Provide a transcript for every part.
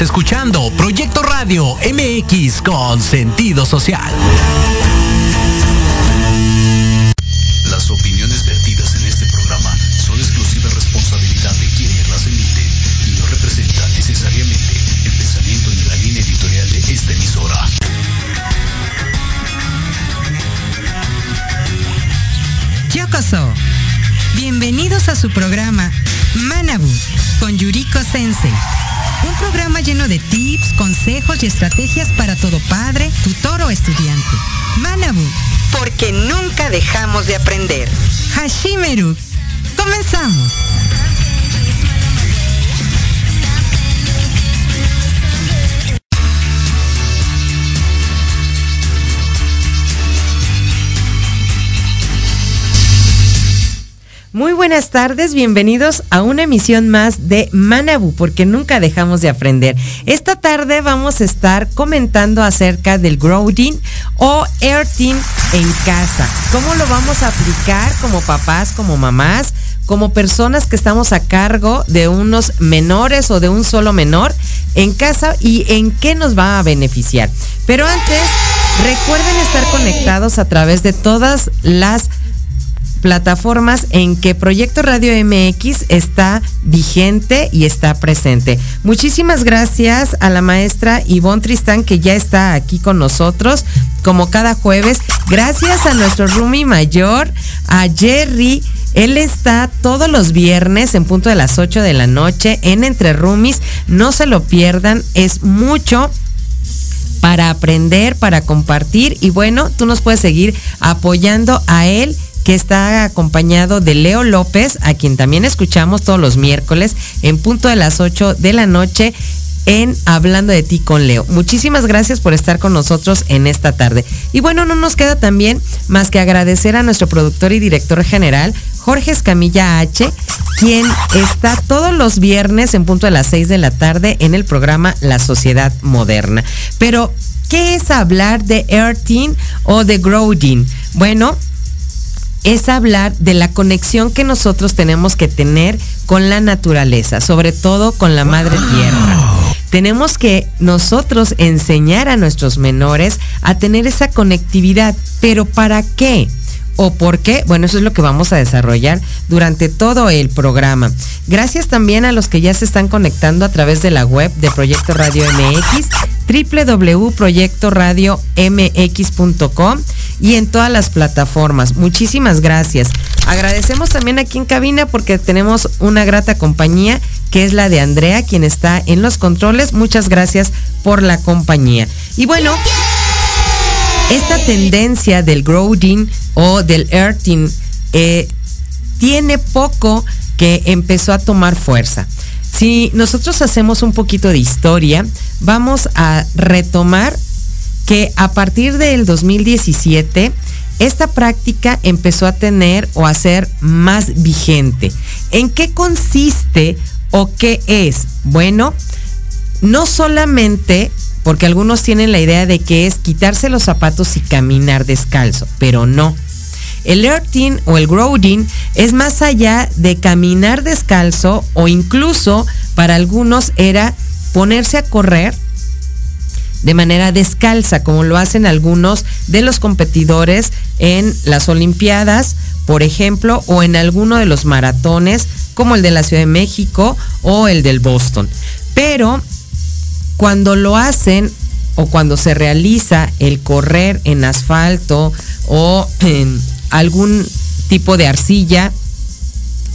Estás escuchando Proyecto Radio MX con sentido social. Las opiniones vertidas en este programa son exclusiva responsabilidad de quienes las emiten y no representan necesariamente el pensamiento ni la línea editorial de esta emisora. Yokoso. Bienvenidos a su programa Manabu con Yuriko Sensei. Un programa lleno de tips, consejos y estrategias para todo padre, tutor o estudiante. Manabu, porque nunca dejamos de aprender. Hashimeru, comenzamos. Muy buenas tardes, bienvenidos a una emisión más de Manabu, porque nunca dejamos de aprender. Esta tarde vamos a estar comentando acerca del growing o earthing en casa. ¿Cómo lo vamos a aplicar como papás, como mamás, como personas que estamos a cargo de unos menores o de un solo menor en casa y en qué nos va a beneficiar? Pero antes, recuerden estar conectados a través de todas las plataformas en que Proyecto Radio MX está vigente y está presente. Muchísimas gracias a la maestra Ivonne Tristán que ya está aquí con nosotros como cada jueves. Gracias a nuestro Rumi mayor, a Jerry. Él está todos los viernes en punto de las 8 de la noche en Entre Rumis. No se lo pierdan, es mucho para aprender, para compartir y bueno, tú nos puedes seguir apoyando a él que está acompañado de Leo López, a quien también escuchamos todos los miércoles en punto de las 8 de la noche en Hablando de ti con Leo. Muchísimas gracias por estar con nosotros en esta tarde. Y bueno, no nos queda también más que agradecer a nuestro productor y director general, Jorge Escamilla H, quien está todos los viernes en punto de las 6 de la tarde en el programa La Sociedad Moderna. Pero, ¿qué es hablar de Earthing o de Growing? Bueno, es hablar de la conexión que nosotros tenemos que tener con la naturaleza, sobre todo con la madre tierra. Tenemos que nosotros enseñar a nuestros menores a tener esa conectividad, pero ¿para qué? o por qué, bueno, eso es lo que vamos a desarrollar durante todo el programa. Gracias también a los que ya se están conectando a través de la web de Proyecto Radio MX, www.proyectoradiomx.com y en todas las plataformas. Muchísimas gracias. Agradecemos también aquí en cabina porque tenemos una grata compañía que es la de Andrea, quien está en los controles. Muchas gracias por la compañía. Y bueno, esta tendencia del growing o del earthing eh, tiene poco que empezó a tomar fuerza. Si nosotros hacemos un poquito de historia, vamos a retomar que a partir del 2017 esta práctica empezó a tener o a ser más vigente. ¿En qué consiste o qué es? Bueno, no solamente porque algunos tienen la idea de que es quitarse los zapatos y caminar descalzo, pero no. El earthing o el growing es más allá de caminar descalzo o incluso para algunos era ponerse a correr de manera descalza, como lo hacen algunos de los competidores en las Olimpiadas, por ejemplo, o en alguno de los maratones, como el de la Ciudad de México o el del Boston. Pero cuando lo hacen o cuando se realiza el correr en asfalto o en algún tipo de arcilla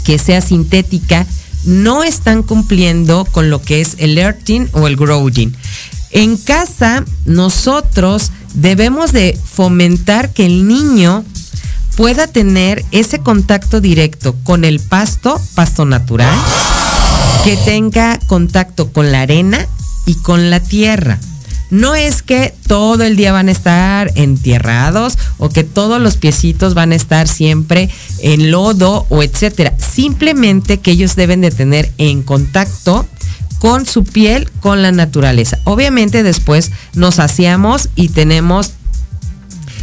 que sea sintética, no están cumpliendo con lo que es el earthing o el growing. En casa nosotros debemos de fomentar que el niño pueda tener ese contacto directo con el pasto, pasto natural, que tenga contacto con la arena y con la tierra. No es que todo el día van a estar entierrados o que todos los piecitos van a estar siempre en lodo o etcétera. Simplemente que ellos deben de tener en contacto con su piel, con la naturaleza. Obviamente después nos hacíamos y tenemos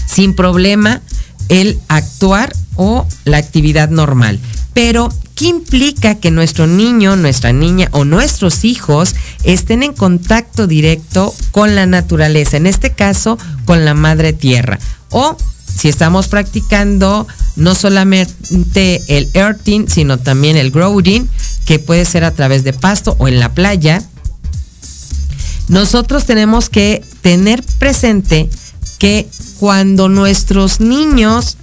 sin problema el actuar o la actividad normal. Pero ¿Qué implica que nuestro niño, nuestra niña o nuestros hijos estén en contacto directo con la naturaleza? En este caso, con la madre tierra. O si estamos practicando no solamente el earthing, sino también el growing, que puede ser a través de pasto o en la playa, nosotros tenemos que tener presente que cuando nuestros niños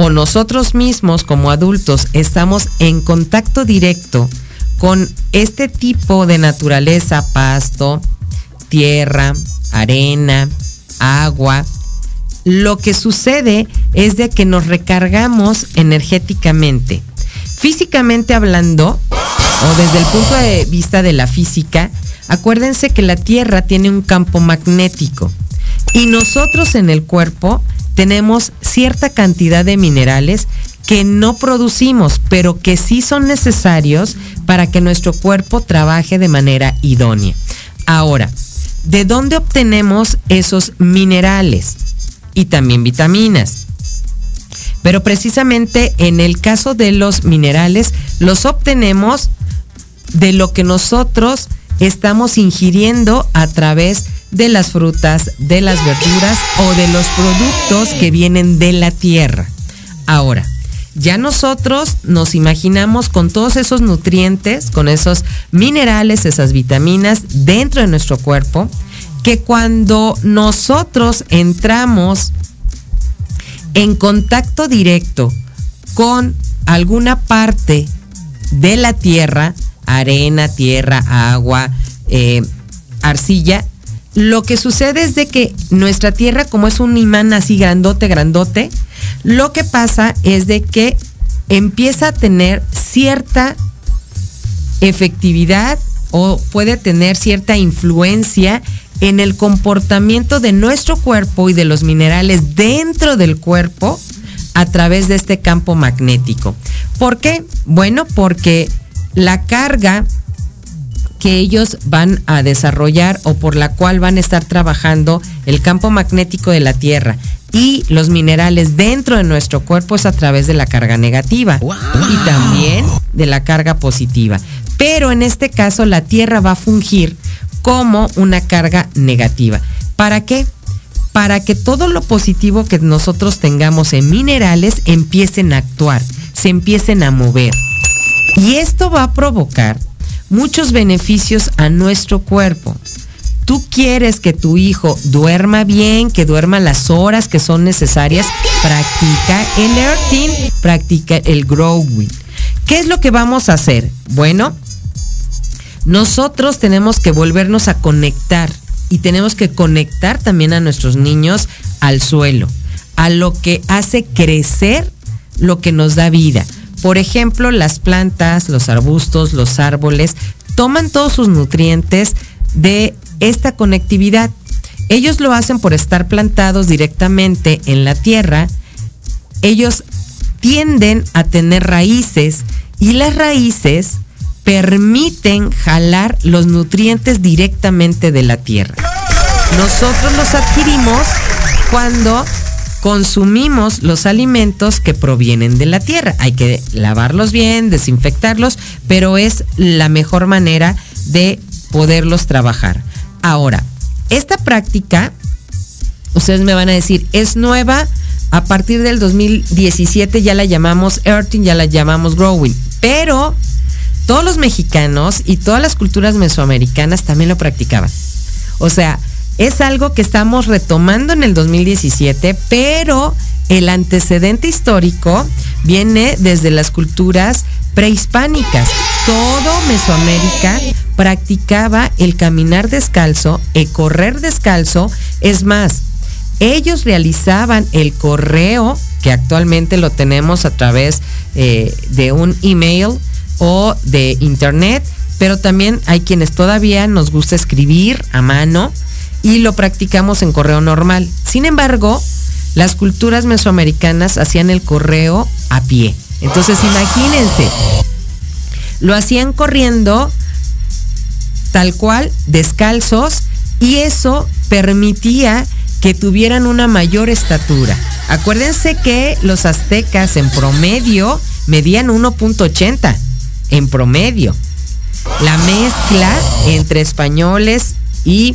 o nosotros mismos como adultos estamos en contacto directo con este tipo de naturaleza, pasto, tierra, arena, agua, lo que sucede es de que nos recargamos energéticamente. Físicamente hablando, o desde el punto de vista de la física, acuérdense que la Tierra tiene un campo magnético y nosotros en el cuerpo tenemos cierta cantidad de minerales que no producimos, pero que sí son necesarios para que nuestro cuerpo trabaje de manera idónea. Ahora, ¿de dónde obtenemos esos minerales? Y también vitaminas. Pero precisamente en el caso de los minerales, los obtenemos de lo que nosotros estamos ingiriendo a través de las frutas, de las verduras o de los productos que vienen de la tierra. Ahora, ya nosotros nos imaginamos con todos esos nutrientes, con esos minerales, esas vitaminas dentro de nuestro cuerpo, que cuando nosotros entramos en contacto directo con alguna parte de la tierra, arena, tierra, agua, eh, arcilla, lo que sucede es de que nuestra tierra, como es un imán así grandote, grandote, lo que pasa es de que empieza a tener cierta efectividad o puede tener cierta influencia en el comportamiento de nuestro cuerpo y de los minerales dentro del cuerpo a través de este campo magnético. ¿Por qué? Bueno, porque la carga que ellos van a desarrollar o por la cual van a estar trabajando el campo magnético de la Tierra y los minerales dentro de nuestro cuerpo es a través de la carga negativa y también de la carga positiva. Pero en este caso la Tierra va a fungir como una carga negativa. ¿Para qué? Para que todo lo positivo que nosotros tengamos en minerales empiecen a actuar, se empiecen a mover. Y esto va a provocar muchos beneficios a nuestro cuerpo. Tú quieres que tu hijo duerma bien, que duerma las horas que son necesarias, practica el earthing, practica el growing. ¿Qué es lo que vamos a hacer? Bueno, nosotros tenemos que volvernos a conectar y tenemos que conectar también a nuestros niños al suelo, a lo que hace crecer lo que nos da vida. Por ejemplo, las plantas, los arbustos, los árboles toman todos sus nutrientes de esta conectividad. Ellos lo hacen por estar plantados directamente en la tierra. Ellos tienden a tener raíces y las raíces permiten jalar los nutrientes directamente de la tierra. Nosotros los adquirimos cuando consumimos los alimentos que provienen de la tierra. Hay que lavarlos bien, desinfectarlos, pero es la mejor manera de poderlos trabajar. Ahora, esta práctica, ustedes me van a decir, es nueva. A partir del 2017 ya la llamamos earthing, ya la llamamos growing. Pero todos los mexicanos y todas las culturas mesoamericanas también lo practicaban. O sea, es algo que estamos retomando en el 2017, pero el antecedente histórico viene desde las culturas prehispánicas. Todo Mesoamérica practicaba el caminar descalzo, el correr descalzo. Es más, ellos realizaban el correo, que actualmente lo tenemos a través eh, de un email o de internet, pero también hay quienes todavía nos gusta escribir a mano y lo practicamos en correo normal. Sin embargo, las culturas mesoamericanas hacían el correo a pie. Entonces imagínense, lo hacían corriendo tal cual, descalzos, y eso permitía que tuvieran una mayor estatura. Acuérdense que los aztecas en promedio medían 1.80 en promedio. La mezcla entre españoles y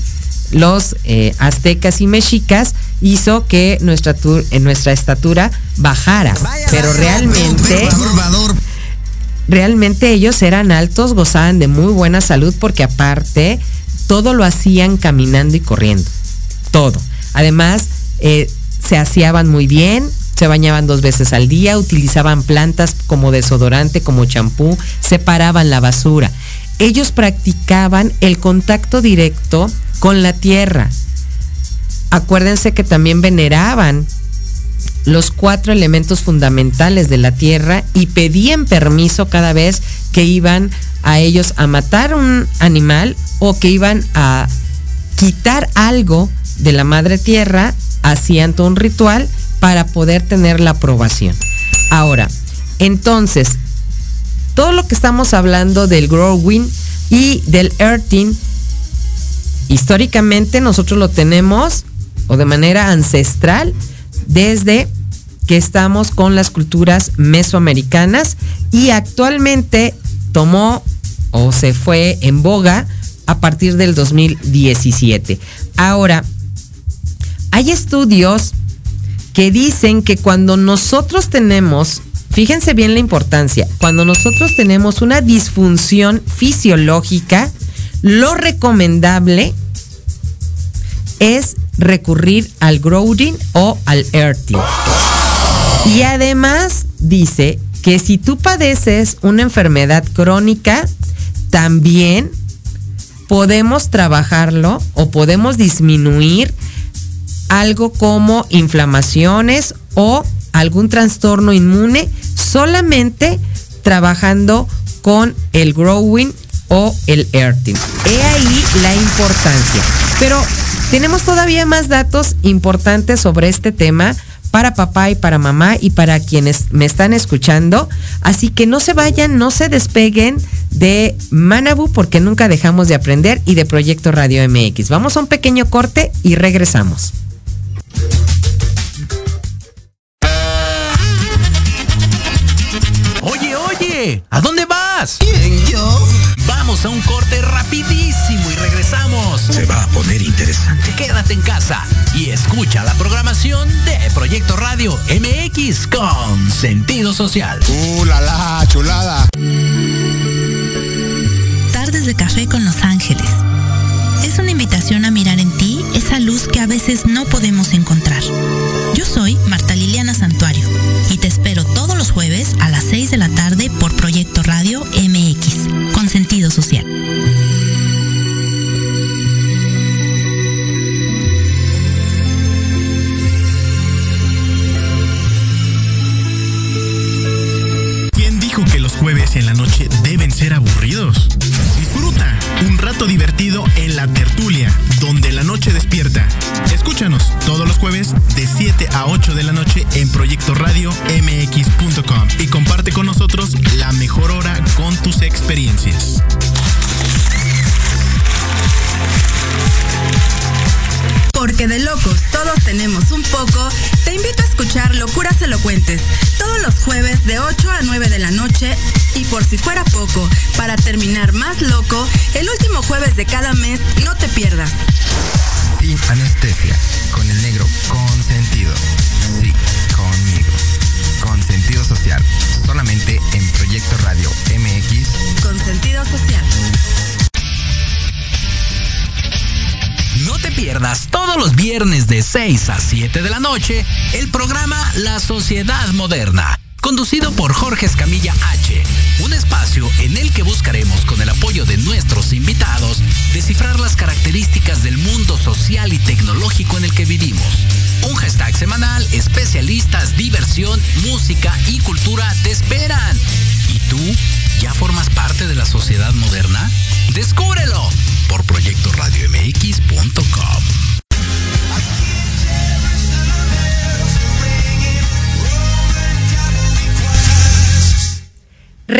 los eh, aztecas y mexicas hizo que nuestra, en nuestra estatura bajara. Pero realmente, realmente ellos eran altos, gozaban de muy buena salud porque aparte todo lo hacían caminando y corriendo. Todo. Además, eh, se aseaban muy bien, se bañaban dos veces al día, utilizaban plantas como desodorante, como champú, separaban la basura. Ellos practicaban el contacto directo con la tierra. Acuérdense que también veneraban los cuatro elementos fundamentales de la tierra y pedían permiso cada vez que iban a ellos a matar un animal o que iban a quitar algo de la madre tierra, hacían todo un ritual para poder tener la aprobación. Ahora, entonces, todo lo que estamos hablando del growing y del earthing, históricamente nosotros lo tenemos o de manera ancestral desde que estamos con las culturas mesoamericanas y actualmente tomó o se fue en boga a partir del 2017. Ahora, hay estudios que dicen que cuando nosotros tenemos, fíjense bien la importancia, cuando nosotros tenemos una disfunción fisiológica, lo recomendable es recurrir al growing o al earthing. Y además dice que si tú padeces una enfermedad crónica, también podemos trabajarlo o podemos disminuir algo como inflamaciones o algún trastorno inmune solamente trabajando con el growing o el earthing. He ahí la importancia. Pero tenemos todavía más datos importantes sobre este tema para papá y para mamá y para quienes me están escuchando. Así que no se vayan, no se despeguen de Manabu porque nunca dejamos de aprender y de Proyecto Radio MX. Vamos a un pequeño corte y regresamos. Oye, oye, ¿a dónde vas? ¿Quién, yo? Vamos a un corte rapidísimo y regresamos. Se va a poner interesante. Quédate en casa y escucha la programación de Proyecto Radio MX con sentido social. ¡Uh, la, la chulada! Tardes de café con Los Ángeles. Es una invitación a mirar en ti esa luz que a veces no podemos encontrar. Yo soy Marta Liliana Santuario y te espero todos los jueves a las 6 de la tarde por Proyecto Radio ser aburridos? Disfruta un rato divertido en la tertulia, donde la noche despierta. Escúchanos todos los jueves de 7 a 8 de la noche en Proyecto Radio MX.com y comparte con nosotros la mejor hora con tus experiencias. Porque de locos todos tenemos un poco, de cada mes no te pierdas. Sin anestesia, con el negro consentido. Sí, conmigo. Con sentido social, solamente en Proyecto Radio MX. Con sentido social. No te pierdas todos los viernes de 6 a 7 de la noche el programa La Sociedad Moderna, conducido por Jorge Escamilla H, un espacio en el que buscaremos con el apoyo de nuestros invitados descifrar las características del mundo social y tecnológico en el que vivimos. Un hashtag semanal, especialistas, diversión, música y cultura te esperan. ¿Y tú ya formas parte de la sociedad moderna? Descúbrelo por proyectoradiomx.com.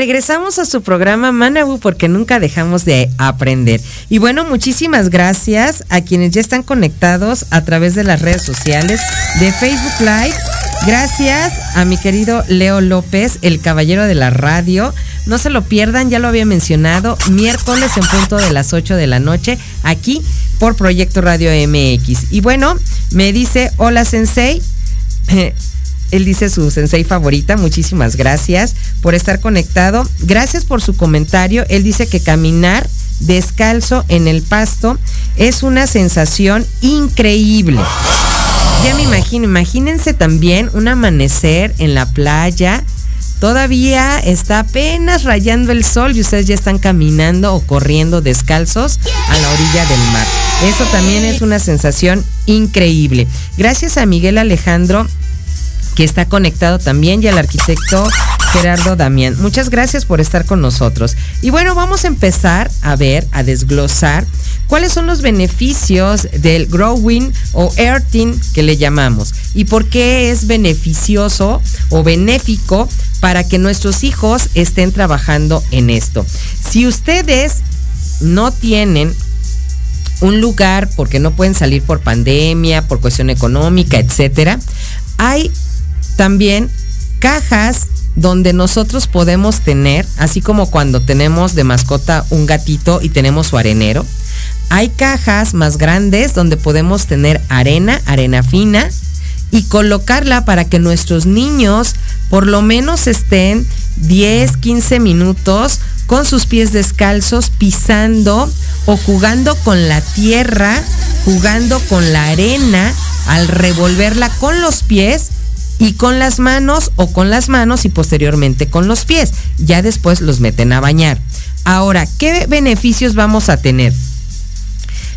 Regresamos a su programa Manabu porque nunca dejamos de aprender. Y bueno, muchísimas gracias a quienes ya están conectados a través de las redes sociales de Facebook Live Gracias a mi querido Leo López, el caballero de la radio. No se lo pierdan, ya lo había mencionado, miércoles en punto de las 8 de la noche, aquí por Proyecto Radio MX. Y bueno, me dice, hola Sensei. Él dice su sensei favorita, muchísimas gracias por estar conectado. Gracias por su comentario. Él dice que caminar descalzo en el pasto es una sensación increíble. Ya me imagino, imagínense también un amanecer en la playa. Todavía está apenas rayando el sol y ustedes ya están caminando o corriendo descalzos a la orilla del mar. Eso también es una sensación increíble. Gracias a Miguel Alejandro que está conectado también, y al arquitecto Gerardo Damián. Muchas gracias por estar con nosotros. Y bueno, vamos a empezar a ver, a desglosar cuáles son los beneficios del growing o earthing que le llamamos y por qué es beneficioso o benéfico para que nuestros hijos estén trabajando en esto. Si ustedes no tienen un lugar porque no pueden salir por pandemia, por cuestión económica, etcétera, hay también cajas donde nosotros podemos tener, así como cuando tenemos de mascota un gatito y tenemos su arenero, hay cajas más grandes donde podemos tener arena, arena fina, y colocarla para que nuestros niños por lo menos estén 10, 15 minutos con sus pies descalzos pisando o jugando con la tierra, jugando con la arena al revolverla con los pies y con las manos o con las manos y posteriormente con los pies. Ya después los meten a bañar. Ahora, ¿qué beneficios vamos a tener?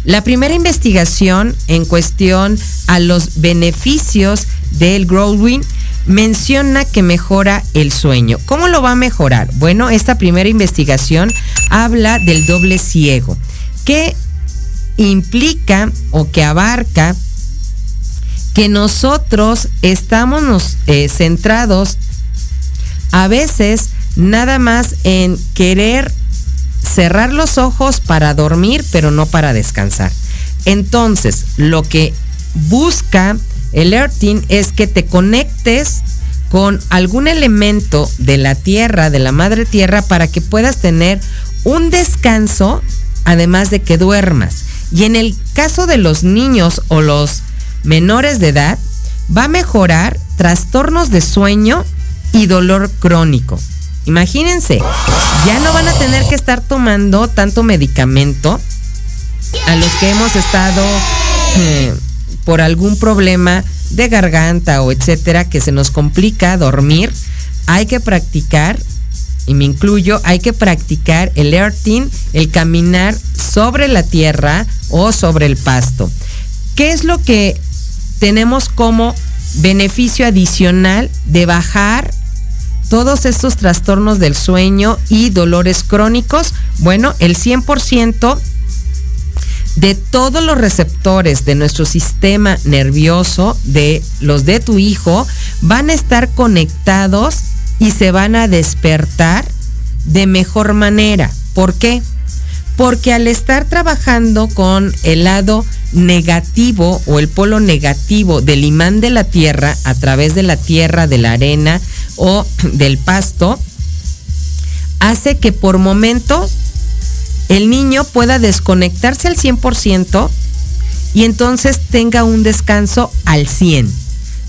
La primera investigación en cuestión a los beneficios del growing menciona que mejora el sueño. ¿Cómo lo va a mejorar? Bueno, esta primera investigación habla del doble ciego, que implica o que abarca que nosotros estamos eh, centrados a veces nada más en querer cerrar los ojos para dormir, pero no para descansar. Entonces, lo que busca el Earthing es que te conectes con algún elemento de la tierra, de la madre tierra, para que puedas tener un descanso, además de que duermas. Y en el caso de los niños o los menores de edad, va a mejorar trastornos de sueño y dolor crónico. Imagínense, ya no van a tener que estar tomando tanto medicamento a los que hemos estado eh, por algún problema de garganta o etcétera que se nos complica dormir. Hay que practicar, y me incluyo, hay que practicar el earthing, el caminar sobre la tierra o sobre el pasto. ¿Qué es lo que tenemos como beneficio adicional de bajar todos estos trastornos del sueño y dolores crónicos, bueno, el 100% de todos los receptores de nuestro sistema nervioso, de los de tu hijo, van a estar conectados y se van a despertar de mejor manera. ¿Por qué? Porque al estar trabajando con el lado negativo o el polo negativo del imán de la tierra a través de la tierra, de la arena o del pasto, hace que por momentos el niño pueda desconectarse al 100% y entonces tenga un descanso al 100,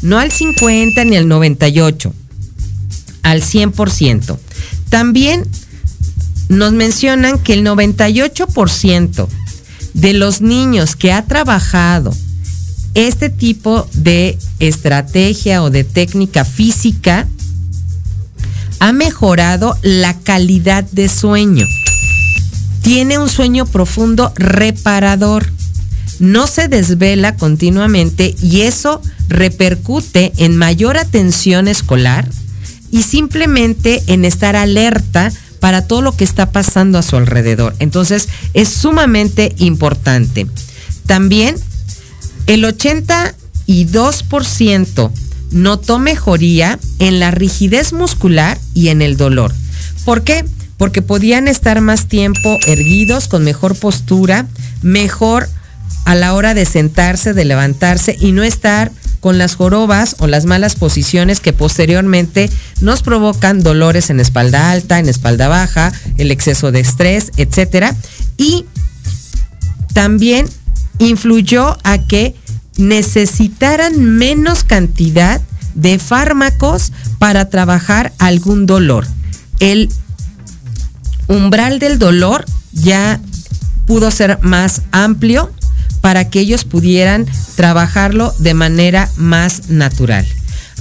no al 50 ni al 98, al 100%. También nos mencionan que el 98% de los niños que ha trabajado este tipo de estrategia o de técnica física ha mejorado la calidad de sueño. Tiene un sueño profundo reparador. No se desvela continuamente y eso repercute en mayor atención escolar y simplemente en estar alerta para todo lo que está pasando a su alrededor. Entonces es sumamente importante. También el 82% notó mejoría en la rigidez muscular y en el dolor. ¿Por qué? Porque podían estar más tiempo erguidos, con mejor postura, mejor a la hora de sentarse, de levantarse y no estar con las jorobas o las malas posiciones que posteriormente nos provocan dolores en espalda alta, en espalda baja, el exceso de estrés, etcétera. Y también influyó a que necesitaran menos cantidad de fármacos para trabajar algún dolor. El umbral del dolor ya pudo ser más amplio para que ellos pudieran trabajarlo de manera más natural.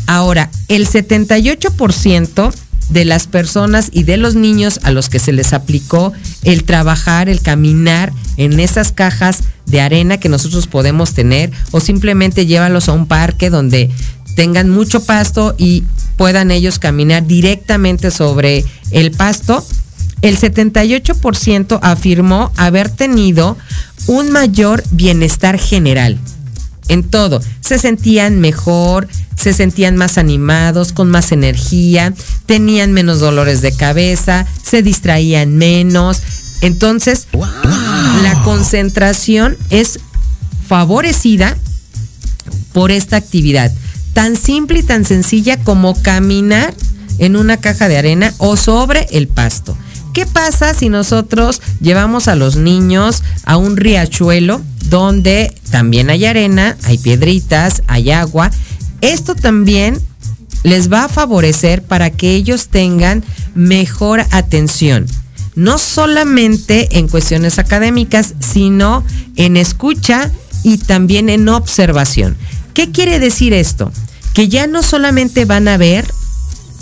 Ahora, el 78% de las personas y de los niños a los que se les aplicó el trabajar, el caminar en esas cajas de arena que nosotros podemos tener o simplemente llévalos a un parque donde tengan mucho pasto y puedan ellos caminar directamente sobre el pasto, el 78% afirmó haber tenido un mayor bienestar general en todo. Se sentían mejor, se sentían más animados, con más energía, tenían menos dolores de cabeza, se distraían menos. Entonces, la concentración es favorecida por esta actividad tan simple y tan sencilla como caminar en una caja de arena o sobre el pasto. ¿Qué pasa si nosotros llevamos a los niños a un riachuelo donde también hay arena, hay piedritas, hay agua? Esto también les va a favorecer para que ellos tengan mejor atención. No solamente en cuestiones académicas, sino en escucha y también en observación. ¿Qué quiere decir esto? que ya no solamente van a ver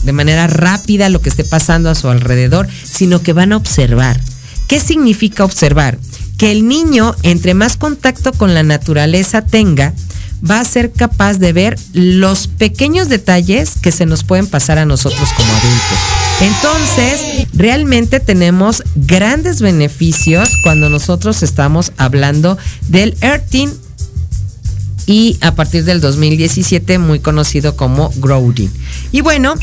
de manera rápida lo que esté pasando a su alrededor, sino que van a observar. ¿Qué significa observar? Que el niño, entre más contacto con la naturaleza tenga, va a ser capaz de ver los pequeños detalles que se nos pueden pasar a nosotros como adultos. Entonces, realmente tenemos grandes beneficios cuando nosotros estamos hablando del earthing y a partir del 2017 muy conocido como Growing. Y bueno,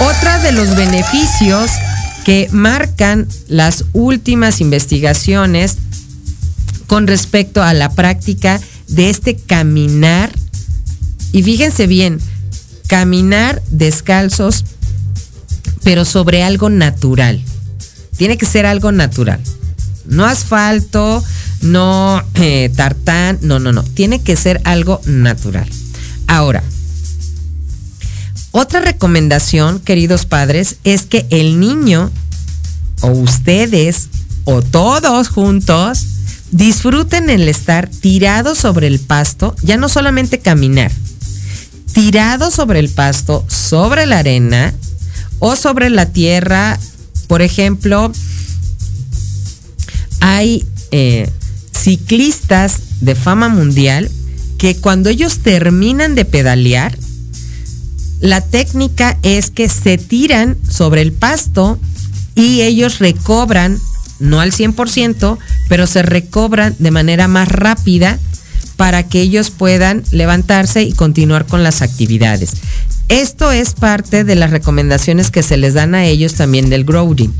otra de los beneficios que marcan las últimas investigaciones con respecto a la práctica de este caminar, y fíjense bien, caminar descalzos, pero sobre algo natural. Tiene que ser algo natural. No asfalto, no eh, tartán, no, no, no. Tiene que ser algo natural. Ahora, otra recomendación, queridos padres, es que el niño o ustedes o todos juntos disfruten el estar tirados sobre el pasto, ya no solamente caminar, tirados sobre el pasto, sobre la arena o sobre la tierra. Por ejemplo, hay eh, ciclistas de fama mundial que cuando ellos terminan de pedalear, la técnica es que se tiran sobre el pasto y ellos recobran, no al 100%, pero se recobran de manera más rápida para que ellos puedan levantarse y continuar con las actividades. Esto es parte de las recomendaciones que se les dan a ellos también del growing.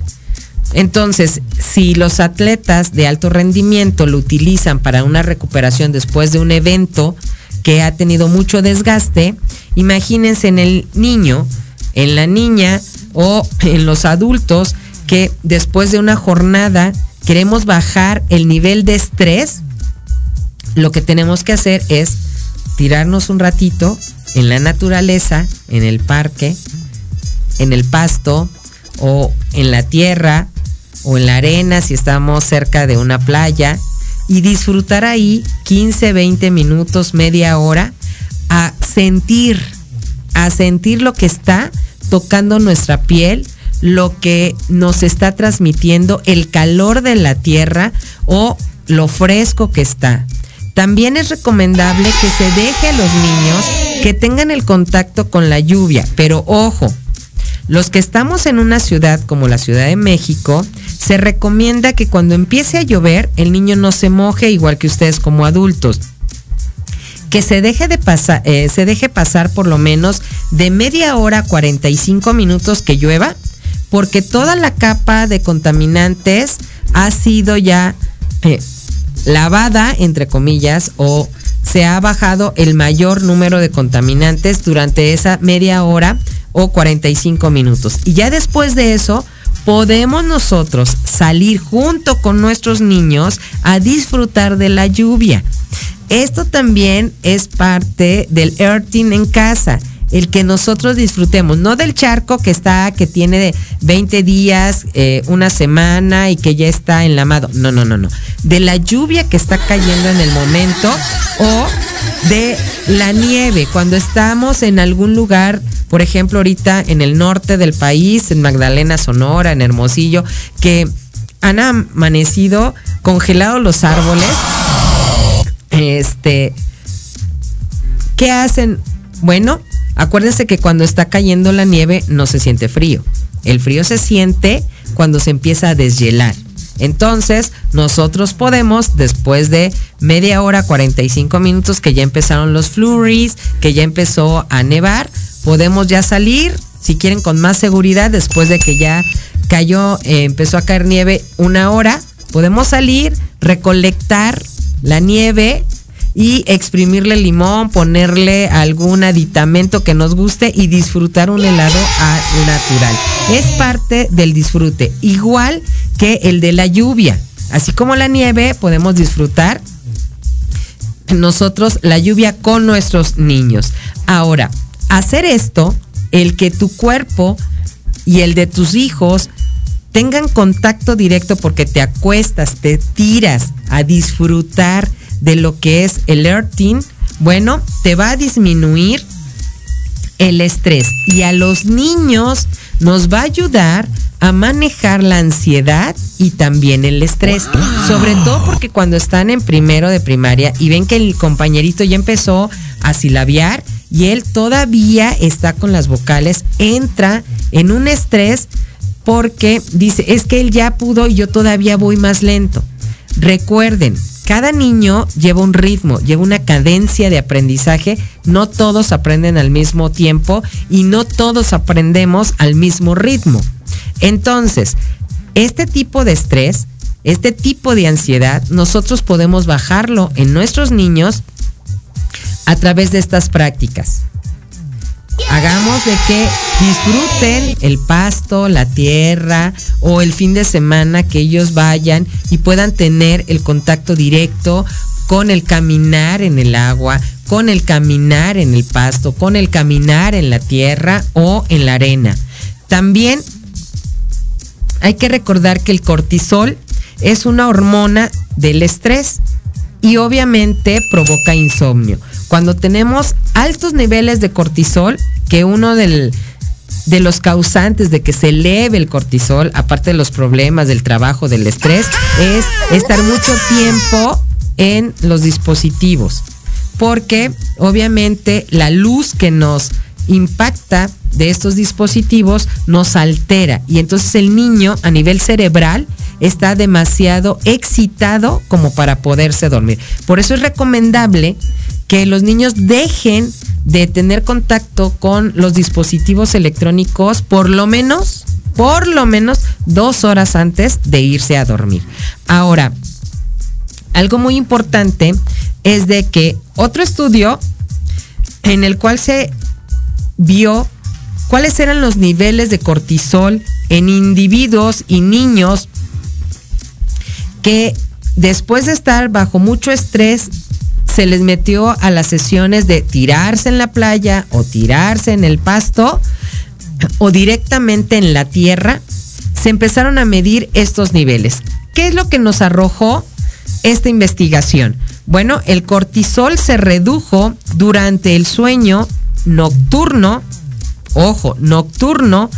Entonces, si los atletas de alto rendimiento lo utilizan para una recuperación después de un evento que ha tenido mucho desgaste, imagínense en el niño, en la niña o en los adultos que después de una jornada queremos bajar el nivel de estrés, lo que tenemos que hacer es tirarnos un ratito en la naturaleza, en el parque, en el pasto o en la tierra o en la arena si estamos cerca de una playa y disfrutar ahí 15, 20 minutos, media hora a sentir, a sentir lo que está tocando nuestra piel, lo que nos está transmitiendo el calor de la tierra o lo fresco que está. También es recomendable que se deje a los niños que tengan el contacto con la lluvia, pero ojo, los que estamos en una ciudad como la Ciudad de México, se recomienda que cuando empiece a llover el niño no se moje igual que ustedes como adultos. Que se deje, de pasar, eh, se deje pasar por lo menos de media hora a 45 minutos que llueva, porque toda la capa de contaminantes ha sido ya eh, lavada, entre comillas, o se ha bajado el mayor número de contaminantes durante esa media hora o 45 minutos. Y ya después de eso, podemos nosotros salir junto con nuestros niños a disfrutar de la lluvia. Esto también es parte del earthing en casa el que nosotros disfrutemos, no del charco que está, que tiene de 20 días, eh, una semana y que ya está enlamado. No, no, no, no. De la lluvia que está cayendo en el momento o de la nieve cuando estamos en algún lugar, por ejemplo, ahorita en el norte del país, en Magdalena, Sonora, en Hermosillo, que han amanecido congelados los árboles. Este, ¿qué hacen? Bueno, Acuérdense que cuando está cayendo la nieve no se siente frío. El frío se siente cuando se empieza a deshielar. Entonces, nosotros podemos, después de media hora, 45 minutos, que ya empezaron los flurries, que ya empezó a nevar, podemos ya salir, si quieren, con más seguridad, después de que ya cayó, eh, empezó a caer nieve una hora, podemos salir, recolectar la nieve y exprimirle limón, ponerle algún aditamento que nos guste y disfrutar un helado natural. Es parte del disfrute, igual que el de la lluvia. Así como la nieve, podemos disfrutar nosotros la lluvia con nuestros niños. Ahora, hacer esto, el que tu cuerpo y el de tus hijos tengan contacto directo porque te acuestas, te tiras a disfrutar de lo que es el earthing, bueno, te va a disminuir el estrés y a los niños nos va a ayudar a manejar la ansiedad y también el estrés. Sobre todo porque cuando están en primero de primaria y ven que el compañerito ya empezó a silabiar y él todavía está con las vocales, entra en un estrés porque dice, es que él ya pudo y yo todavía voy más lento. Recuerden, cada niño lleva un ritmo, lleva una cadencia de aprendizaje. No todos aprenden al mismo tiempo y no todos aprendemos al mismo ritmo. Entonces, este tipo de estrés, este tipo de ansiedad, nosotros podemos bajarlo en nuestros niños a través de estas prácticas. Hagamos de que disfruten el pasto, la tierra o el fin de semana que ellos vayan y puedan tener el contacto directo con el caminar en el agua, con el caminar en el pasto, con el caminar en la tierra o en la arena. También hay que recordar que el cortisol es una hormona del estrés y obviamente provoca insomnio. Cuando tenemos altos niveles de cortisol, que uno de los causantes de que se eleve el cortisol, aparte de los problemas del trabajo, del estrés, es estar mucho tiempo en los dispositivos. Porque obviamente la luz que nos impacta de estos dispositivos nos altera y entonces el niño a nivel cerebral está demasiado excitado como para poderse dormir. Por eso es recomendable que los niños dejen de tener contacto con los dispositivos electrónicos por lo menos, por lo menos dos horas antes de irse a dormir. Ahora, algo muy importante es de que otro estudio en el cual se vio cuáles eran los niveles de cortisol en individuos y niños que después de estar bajo mucho estrés se les metió a las sesiones de tirarse en la playa o tirarse en el pasto o directamente en la tierra, se empezaron a medir estos niveles. ¿Qué es lo que nos arrojó esta investigación? Bueno, el cortisol se redujo durante el sueño nocturno, ojo, nocturno,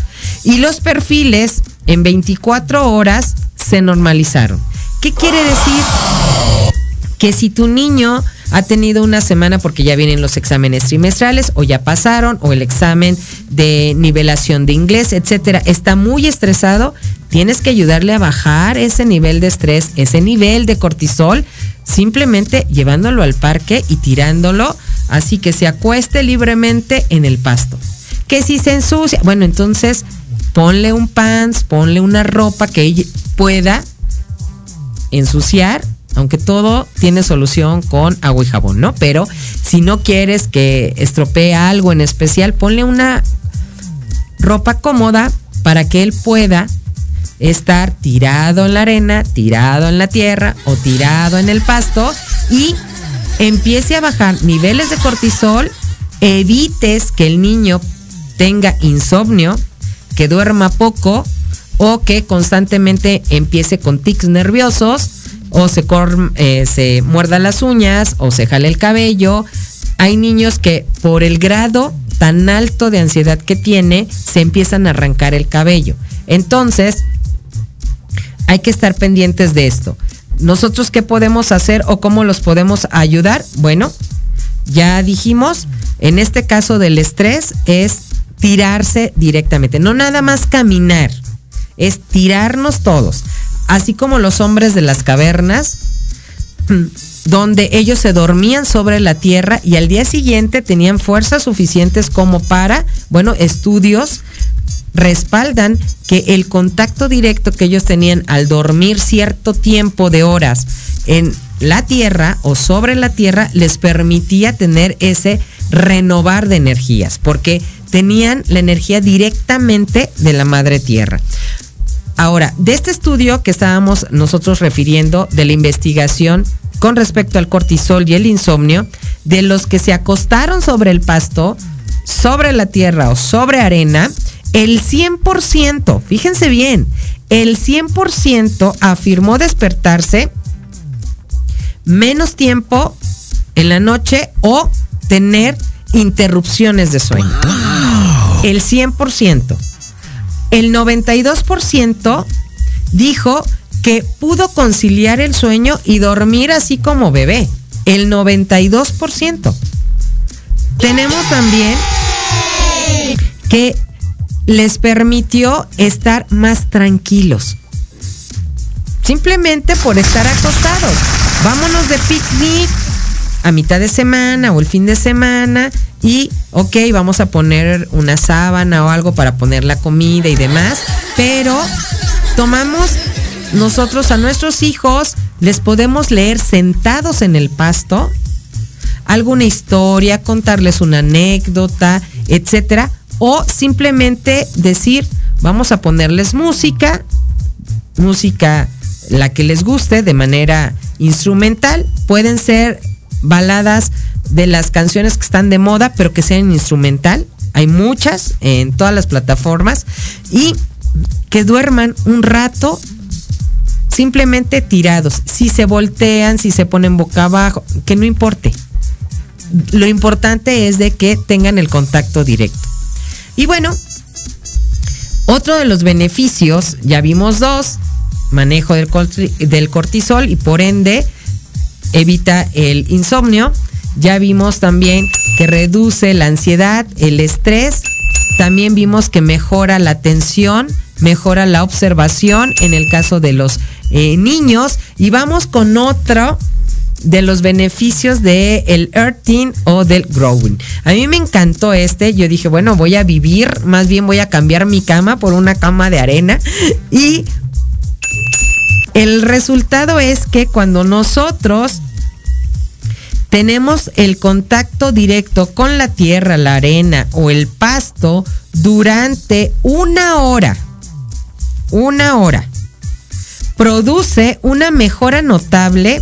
y los perfiles en 24 horas se normalizaron. ¿Qué quiere decir? Que si tu niño ha tenido una semana porque ya vienen los exámenes trimestrales o ya pasaron o el examen de nivelación de inglés, etcétera, está muy estresado, tienes que ayudarle a bajar ese nivel de estrés, ese nivel de cortisol, simplemente llevándolo al parque y tirándolo así que se acueste libremente en el pasto. Que si se ensucia, bueno, entonces ponle un pants, ponle una ropa que ella pueda ensuciar aunque todo tiene solución con agua y jabón, ¿no? Pero si no quieres que estropee algo en especial, ponle una ropa cómoda para que él pueda estar tirado en la arena, tirado en la tierra o tirado en el pasto y empiece a bajar niveles de cortisol, evites que el niño tenga insomnio, que duerma poco o que constantemente empiece con tics nerviosos o se, eh, muerda las uñas o se jale el cabello. Hay niños que por el grado tan alto de ansiedad que tiene, se empiezan a arrancar el cabello. Entonces, hay que estar pendientes de esto. ¿Nosotros qué podemos hacer o cómo los podemos ayudar? Bueno, ya dijimos, en este caso del estrés es tirarse directamente, no nada más caminar, es tirarnos todos, así como los hombres de las cavernas, donde ellos se dormían sobre la tierra y al día siguiente tenían fuerzas suficientes como para, bueno, estudios respaldan que el contacto directo que ellos tenían al dormir cierto tiempo de horas en la tierra o sobre la tierra les permitía tener ese renovar de energías, porque tenían la energía directamente de la madre tierra. Ahora, de este estudio que estábamos nosotros refiriendo, de la investigación con respecto al cortisol y el insomnio, de los que se acostaron sobre el pasto, sobre la tierra o sobre arena, el 100%, fíjense bien, el 100% afirmó despertarse menos tiempo en la noche o tener interrupciones de sueño. El 100%. El 92% dijo que pudo conciliar el sueño y dormir así como bebé. El 92%. Tenemos también que les permitió estar más tranquilos. Simplemente por estar acostados. Vámonos de picnic a mitad de semana o el fin de semana y, ok, vamos a poner una sábana o algo para poner la comida y demás, pero tomamos nosotros a nuestros hijos, les podemos leer sentados en el pasto alguna historia, contarles una anécdota, etcétera, o simplemente decir, vamos a ponerles música, música la que les guste de manera instrumental, pueden ser baladas de las canciones que están de moda, pero que sean instrumental. Hay muchas en todas las plataformas y que duerman un rato simplemente tirados. Si se voltean, si se ponen boca abajo, que no importe. Lo importante es de que tengan el contacto directo. Y bueno, otro de los beneficios, ya vimos dos, manejo del, cortisol y por ende evita el insomnio. Ya vimos también que reduce la ansiedad, el estrés. También vimos que mejora la atención, mejora la observación en el caso de los eh, niños. Y vamos con otro de los beneficios del el earthing o del growing. A mí me encantó este, yo dije, bueno, voy a vivir, más bien voy a cambiar mi cama por una cama de arena y el resultado es que cuando nosotros tenemos el contacto directo con la tierra, la arena o el pasto durante una hora, una hora, produce una mejora notable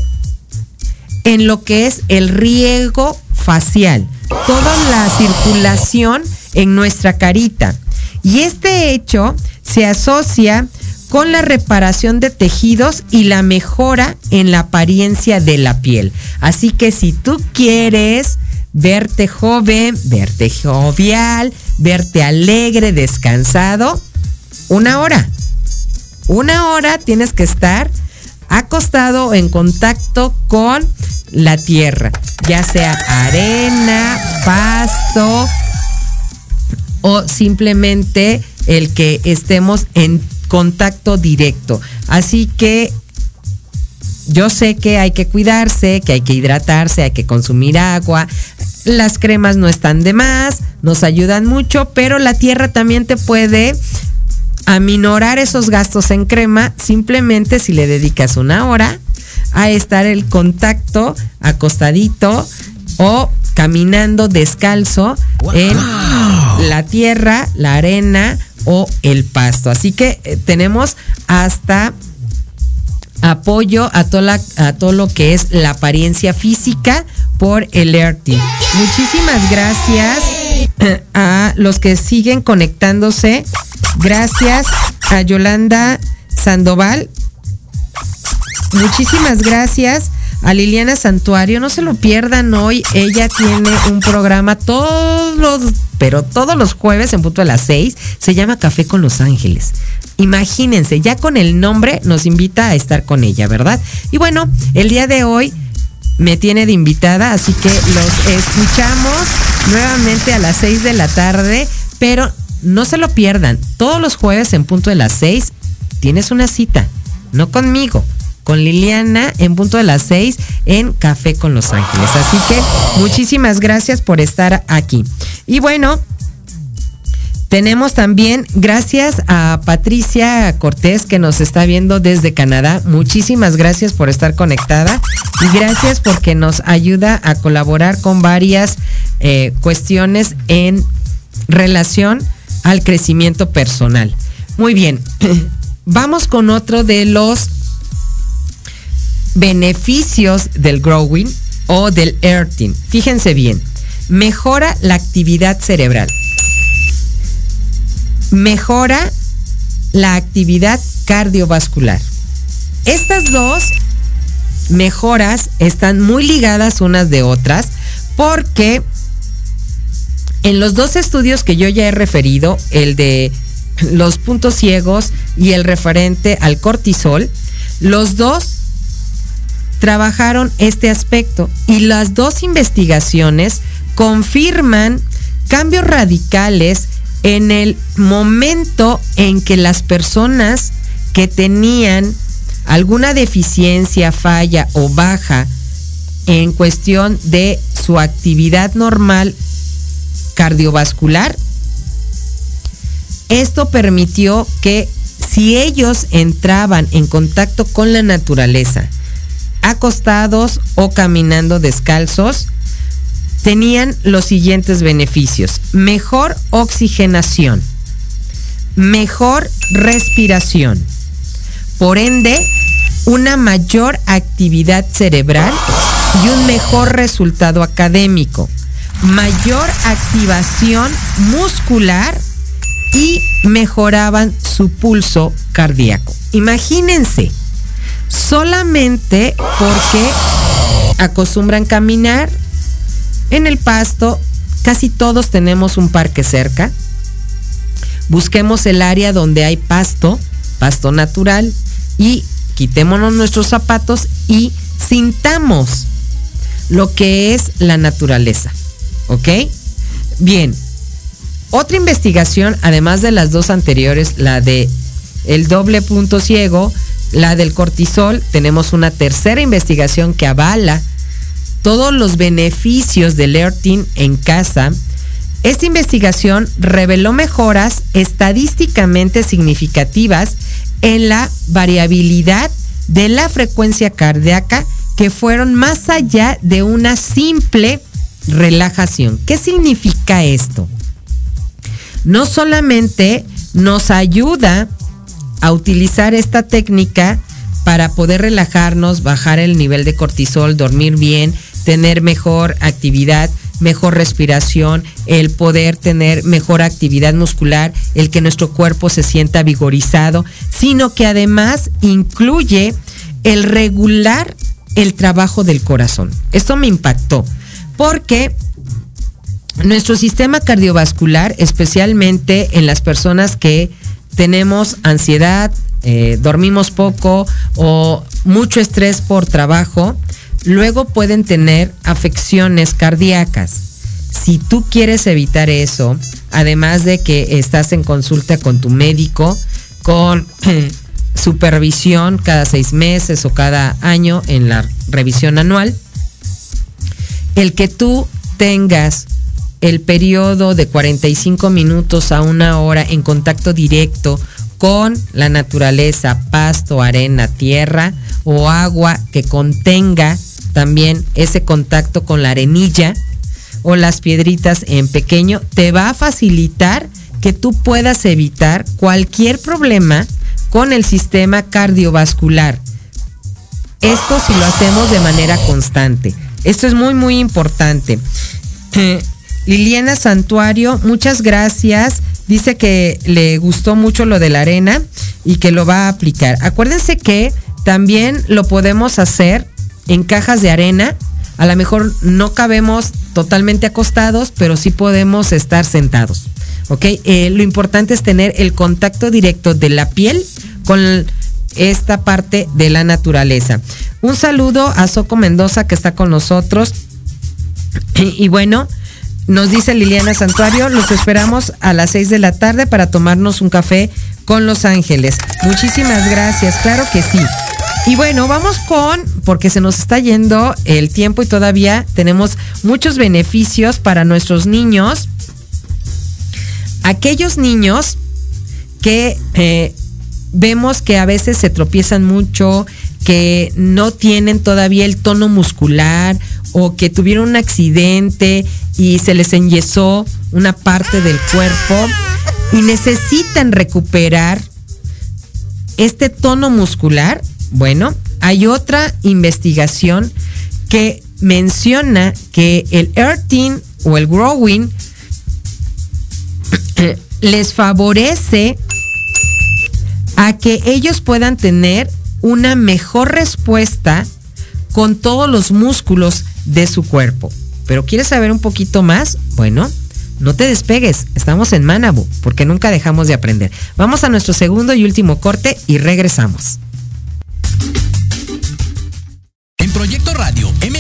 en lo que es el riego facial, toda la circulación en nuestra carita. Y este hecho se asocia con la reparación de tejidos y la mejora en la apariencia de la piel. Así que si tú quieres verte joven, verte jovial, verte alegre, descansado, una hora. Una hora tienes que estar acostado en contacto con la tierra, ya sea arena, pasto o simplemente el que estemos en contacto directo. Así que yo sé que hay que cuidarse, que hay que hidratarse, hay que consumir agua. Las cremas no están de más, nos ayudan mucho, pero la tierra también te puede aminorar esos gastos en crema simplemente si le dedicas una hora a estar el contacto acostadito o caminando descalzo en la tierra, la arena o el pasto. Así que eh, tenemos hasta apoyo a, a todo lo que es la apariencia física por el ERTI. Muchísimas gracias eh, a los que siguen conectándose. Gracias a Yolanda Sandoval. Muchísimas gracias a Liliana Santuario. No se lo pierdan hoy. Ella tiene un programa todos los, pero todos los jueves en punto de las 6. Se llama Café con Los Ángeles. Imagínense, ya con el nombre nos invita a estar con ella, ¿verdad? Y bueno, el día de hoy me tiene de invitada, así que los escuchamos nuevamente a las 6 de la tarde, pero no se lo pierdan. Todos los jueves en punto de las 6 tienes una cita, no conmigo, con Liliana en punto de las 6 en Café con Los Ángeles. Así que muchísimas gracias por estar aquí. Y bueno, tenemos también, gracias a Patricia Cortés que nos está viendo desde Canadá. Muchísimas gracias por estar conectada y gracias porque nos ayuda a colaborar con varias eh, cuestiones en relación al crecimiento personal. Muy bien, vamos con otro de los beneficios del growing o del earthing. Fíjense bien, mejora la actividad cerebral mejora la actividad cardiovascular. Estas dos mejoras están muy ligadas unas de otras porque en los dos estudios que yo ya he referido, el de los puntos ciegos y el referente al cortisol, los dos trabajaron este aspecto y las dos investigaciones confirman cambios radicales en el momento en que las personas que tenían alguna deficiencia, falla o baja en cuestión de su actividad normal cardiovascular, esto permitió que si ellos entraban en contacto con la naturaleza, acostados o caminando descalzos, tenían los siguientes beneficios. Mejor oxigenación, mejor respiración, por ende, una mayor actividad cerebral y un mejor resultado académico, mayor activación muscular y mejoraban su pulso cardíaco. Imagínense, solamente porque acostumbran caminar, en el pasto, casi todos tenemos un parque cerca. Busquemos el área donde hay pasto, pasto natural, y quitémonos nuestros zapatos y sintamos lo que es la naturaleza. ¿Ok? Bien. Otra investigación, además de las dos anteriores, la de el doble punto ciego, la del cortisol, tenemos una tercera investigación que avala todos los beneficios del ERTIN en casa, esta investigación reveló mejoras estadísticamente significativas en la variabilidad de la frecuencia cardíaca que fueron más allá de una simple relajación. ¿Qué significa esto? No solamente nos ayuda a utilizar esta técnica para poder relajarnos, bajar el nivel de cortisol, dormir bien, tener mejor actividad, mejor respiración, el poder tener mejor actividad muscular, el que nuestro cuerpo se sienta vigorizado, sino que además incluye el regular el trabajo del corazón. Esto me impactó porque nuestro sistema cardiovascular, especialmente en las personas que tenemos ansiedad, eh, dormimos poco o mucho estrés por trabajo, luego pueden tener afecciones cardíacas. Si tú quieres evitar eso, además de que estás en consulta con tu médico, con supervisión cada seis meses o cada año en la revisión anual, el que tú tengas el periodo de 45 minutos a una hora en contacto directo con la naturaleza, pasto, arena, tierra o agua que contenga también ese contacto con la arenilla o las piedritas en pequeño, te va a facilitar que tú puedas evitar cualquier problema con el sistema cardiovascular. Esto si lo hacemos de manera constante. Esto es muy, muy importante. Liliana Santuario, muchas gracias. Dice que le gustó mucho lo de la arena y que lo va a aplicar. Acuérdense que también lo podemos hacer en cajas de arena. A lo mejor no cabemos totalmente acostados, pero sí podemos estar sentados. ¿Ok? Eh, lo importante es tener el contacto directo de la piel con esta parte de la naturaleza. Un saludo a Soco Mendoza que está con nosotros. Y, bueno, nos dice Liliana Santuario, los esperamos a las 6 de la tarde para tomarnos un café con Los Ángeles. Muchísimas gracias, claro que sí. Y bueno, vamos con, porque se nos está yendo el tiempo y todavía tenemos muchos beneficios para nuestros niños. Aquellos niños que eh, vemos que a veces se tropiezan mucho, que no tienen todavía el tono muscular o que tuvieron un accidente y se les enyesó una parte del cuerpo y necesitan recuperar este tono muscular, bueno, hay otra investigación que menciona que el earthing o el growing les favorece a que ellos puedan tener una mejor respuesta con todos los músculos de su cuerpo. Pero ¿quieres saber un poquito más? Bueno, no te despegues, estamos en Manabu, porque nunca dejamos de aprender. Vamos a nuestro segundo y último corte y regresamos.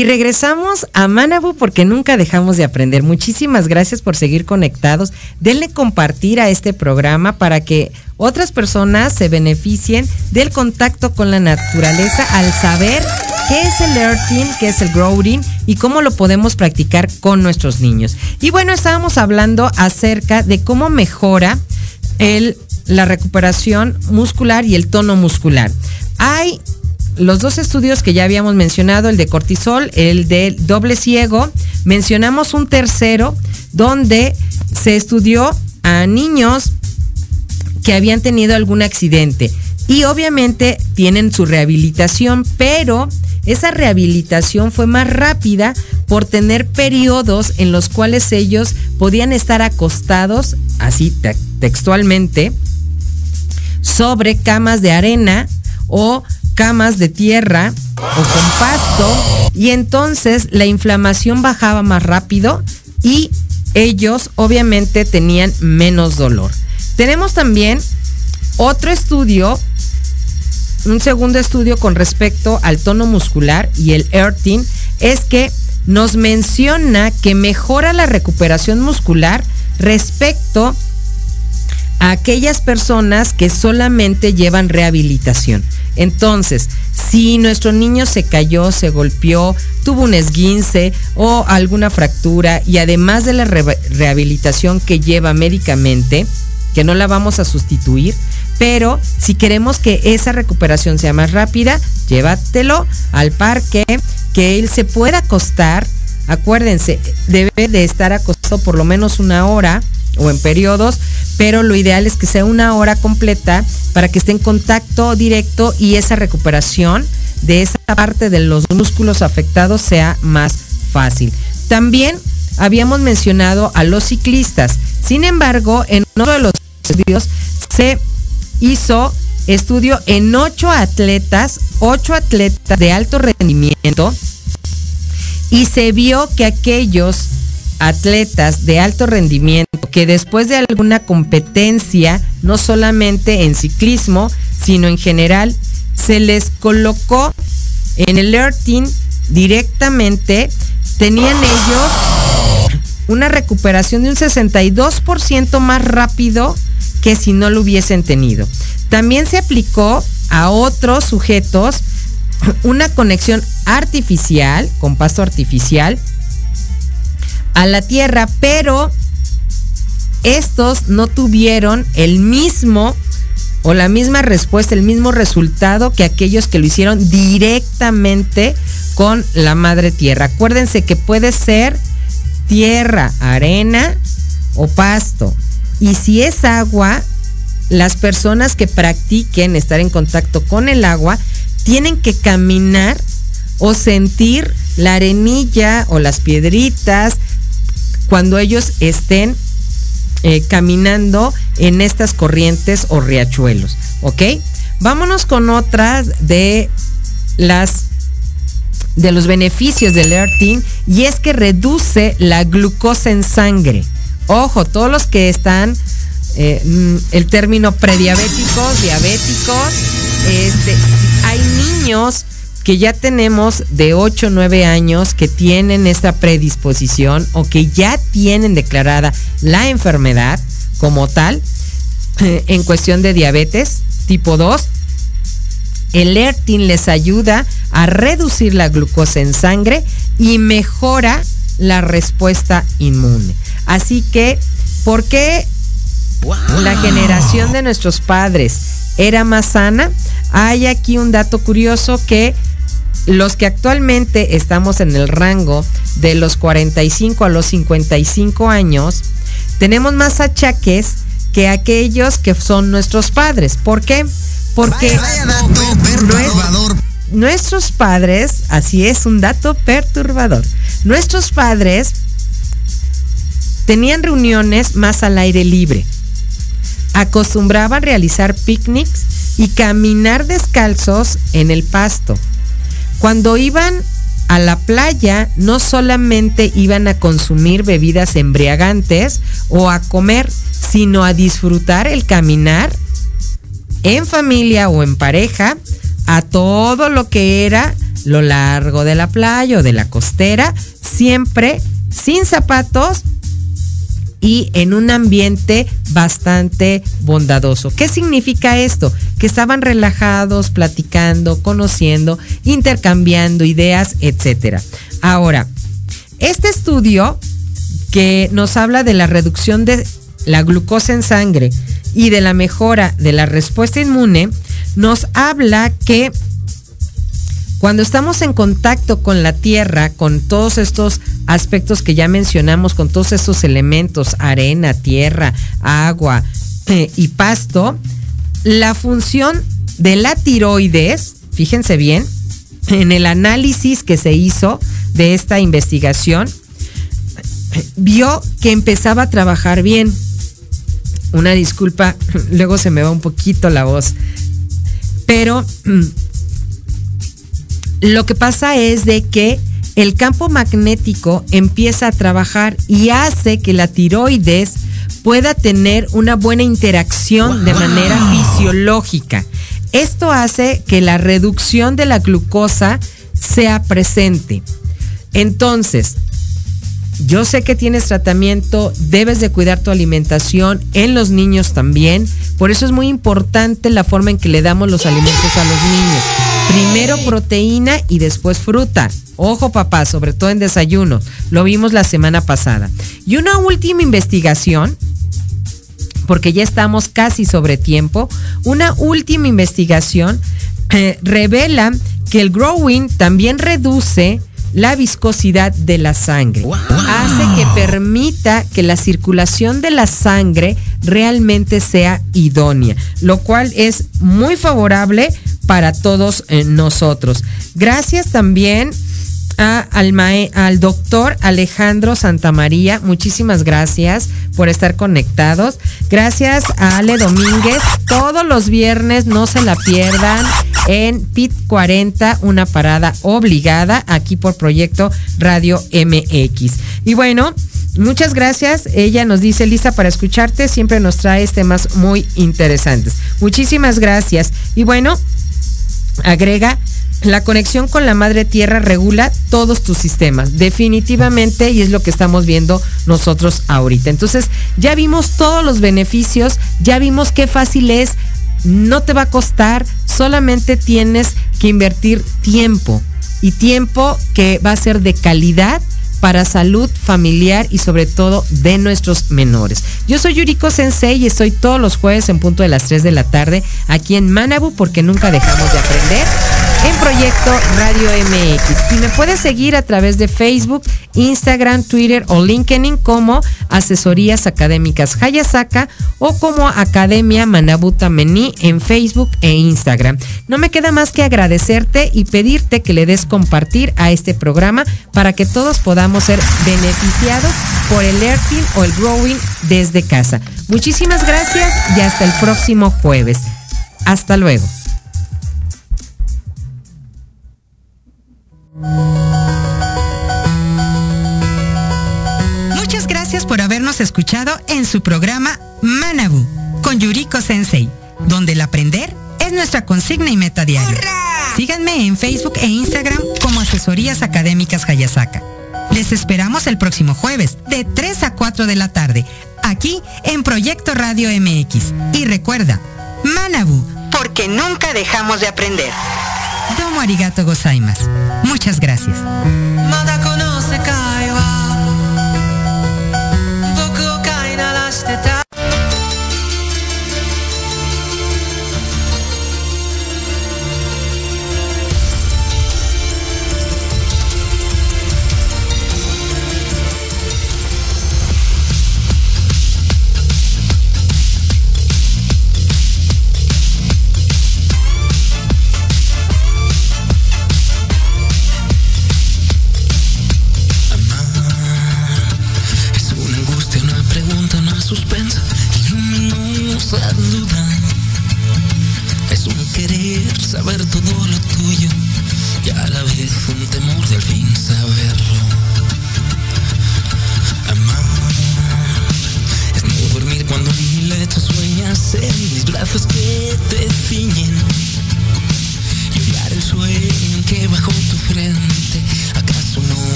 Y regresamos a Manabu porque nunca dejamos de aprender. Muchísimas gracias por seguir conectados. Denle compartir a este programa para que otras personas se beneficien del contacto con la naturaleza al saber qué es el earthing, qué es el growing y cómo lo podemos practicar con nuestros niños. Y bueno, estábamos hablando acerca de cómo mejora el, la recuperación muscular y el tono muscular. Hay los dos estudios que ya habíamos mencionado, el de cortisol, el de doble ciego, mencionamos un tercero donde se estudió a niños que habían tenido algún accidente y obviamente tienen su rehabilitación, pero esa rehabilitación fue más rápida por tener periodos en los cuales ellos podían estar acostados, así te- textualmente, sobre camas de arena o camas de tierra o con pasto y entonces la inflamación bajaba más rápido y ellos obviamente tenían menos dolor. Tenemos también otro estudio, un segundo estudio con respecto al tono muscular y el earthing, es que nos menciona que mejora la recuperación muscular respecto a aquellas personas que solamente llevan rehabilitación. Entonces, si nuestro niño se cayó, se golpeó, tuvo un esguince o alguna fractura y además de la re- rehabilitación que lleva médicamente, que no la vamos a sustituir, pero si queremos que esa recuperación sea más rápida, llévatelo al parque, que él se pueda acostar. Acuérdense, debe de estar acostado por lo menos una hora o en periodos, pero lo ideal es que sea una hora completa para que esté en contacto directo y esa recuperación de esa parte de los músculos afectados sea más fácil. También habíamos mencionado a los ciclistas. Sin embargo, en uno de los estudios se hizo estudio en ocho atletas, ocho atletas de alto rendimiento, y se vio que aquellos atletas de alto rendimiento que después de alguna competencia, no solamente en ciclismo, sino en general, se les colocó en el earthing directamente, tenían ellos una recuperación de un 62% más rápido que si no lo hubiesen tenido. También se aplicó a otros sujetos una conexión artificial, con pasto artificial, a la tierra, pero estos no tuvieron el mismo o la misma respuesta, el mismo resultado que aquellos que lo hicieron directamente con la madre tierra. Acuérdense que puede ser tierra, arena o pasto. Y si es agua, las personas que practiquen estar en contacto con el agua tienen que caminar o sentir la arenilla o las piedritas cuando ellos estén eh, caminando en estas corrientes o riachuelos, ¿ok? Vámonos con otras de las de los beneficios del earthing y es que reduce la glucosa en sangre. Ojo, todos los que están eh, mm, el término prediabéticos, diabéticos, este, hay niños que ya tenemos de 8 o 9 años que tienen esta predisposición o que ya tienen declarada la enfermedad como tal eh, en cuestión de diabetes tipo 2 El Lertin les ayuda a reducir la glucosa en sangre y mejora la respuesta inmune. Así que, ¿por qué la generación de nuestros padres era más sana? Hay aquí un dato curioso que los que actualmente estamos en el rango de los 45 a los 55 años, tenemos más achaques que aquellos que son nuestros padres. ¿Por qué? Porque nuestros padres, así es, un dato perturbador. Nuestros padres tenían reuniones más al aire libre. Acostumbraban realizar picnics y caminar descalzos en el pasto. Cuando iban a la playa no solamente iban a consumir bebidas embriagantes o a comer, sino a disfrutar el caminar en familia o en pareja a todo lo que era lo largo de la playa o de la costera, siempre sin zapatos y en un ambiente bastante bondadoso. ¿Qué significa esto? Que estaban relajados, platicando, conociendo, intercambiando ideas, etc. Ahora, este estudio que nos habla de la reducción de la glucosa en sangre y de la mejora de la respuesta inmune, nos habla que cuando estamos en contacto con la tierra, con todos estos aspectos que ya mencionamos, con todos estos elementos, arena, tierra, agua eh, y pasto, la función de la tiroides, fíjense bien, en el análisis que se hizo de esta investigación, vio que empezaba a trabajar bien. Una disculpa, luego se me va un poquito la voz. Pero lo que pasa es de que el campo magnético empieza a trabajar y hace que la tiroides pueda tener una buena interacción de manera fisiológica. Esto hace que la reducción de la glucosa sea presente. Entonces, yo sé que tienes tratamiento, debes de cuidar tu alimentación, en los niños también. Por eso es muy importante la forma en que le damos los alimentos a los niños. Primero proteína y después fruta. Ojo papá, sobre todo en desayuno. Lo vimos la semana pasada. Y una última investigación, porque ya estamos casi sobre tiempo, una última investigación eh, revela que el growing también reduce la viscosidad de la sangre. Hace que permita que la circulación de la sangre realmente sea idónea, lo cual es muy favorable para todos eh, nosotros. Gracias también al, al doctor Alejandro Santamaría. Muchísimas gracias por estar conectados. Gracias a Ale Domínguez. Todos los viernes no se la pierdan en PIT 40, una parada obligada aquí por Proyecto Radio MX. Y bueno, muchas gracias. Ella nos dice lista para escucharte. Siempre nos trae temas muy interesantes. Muchísimas gracias. Y bueno, agrega la conexión con la madre tierra regula todos tus sistemas, definitivamente, y es lo que estamos viendo nosotros ahorita. Entonces, ya vimos todos los beneficios, ya vimos qué fácil es, no te va a costar, solamente tienes que invertir tiempo y tiempo que va a ser de calidad para salud familiar y sobre todo de nuestros menores. Yo soy Yuriko Sensei y estoy todos los jueves en punto de las 3 de la tarde aquí en Manabu porque nunca dejamos de aprender en Proyecto Radio MX. Y me puedes seguir a través de Facebook, Instagram, Twitter o LinkedIn como Asesorías Académicas Hayasaka o como Academia Manabuta Mení en Facebook e Instagram. No me queda más que agradecerte y pedirte que le des compartir a este programa para que todos podamos ser beneficiados por el learning o el growing desde casa. Muchísimas gracias y hasta el próximo jueves. Hasta luego. Escuchado en su programa Manabu con Yuriko Sensei, donde el aprender es nuestra consigna y meta diaria. Síganme en Facebook e Instagram como Asesorías Académicas Hayasaka. Les esperamos el próximo jueves de 3 a 4 de la tarde, aquí en Proyecto Radio MX. Y recuerda, Manabu porque nunca dejamos de aprender. Domo arigato gozaimasu. Muchas gracias.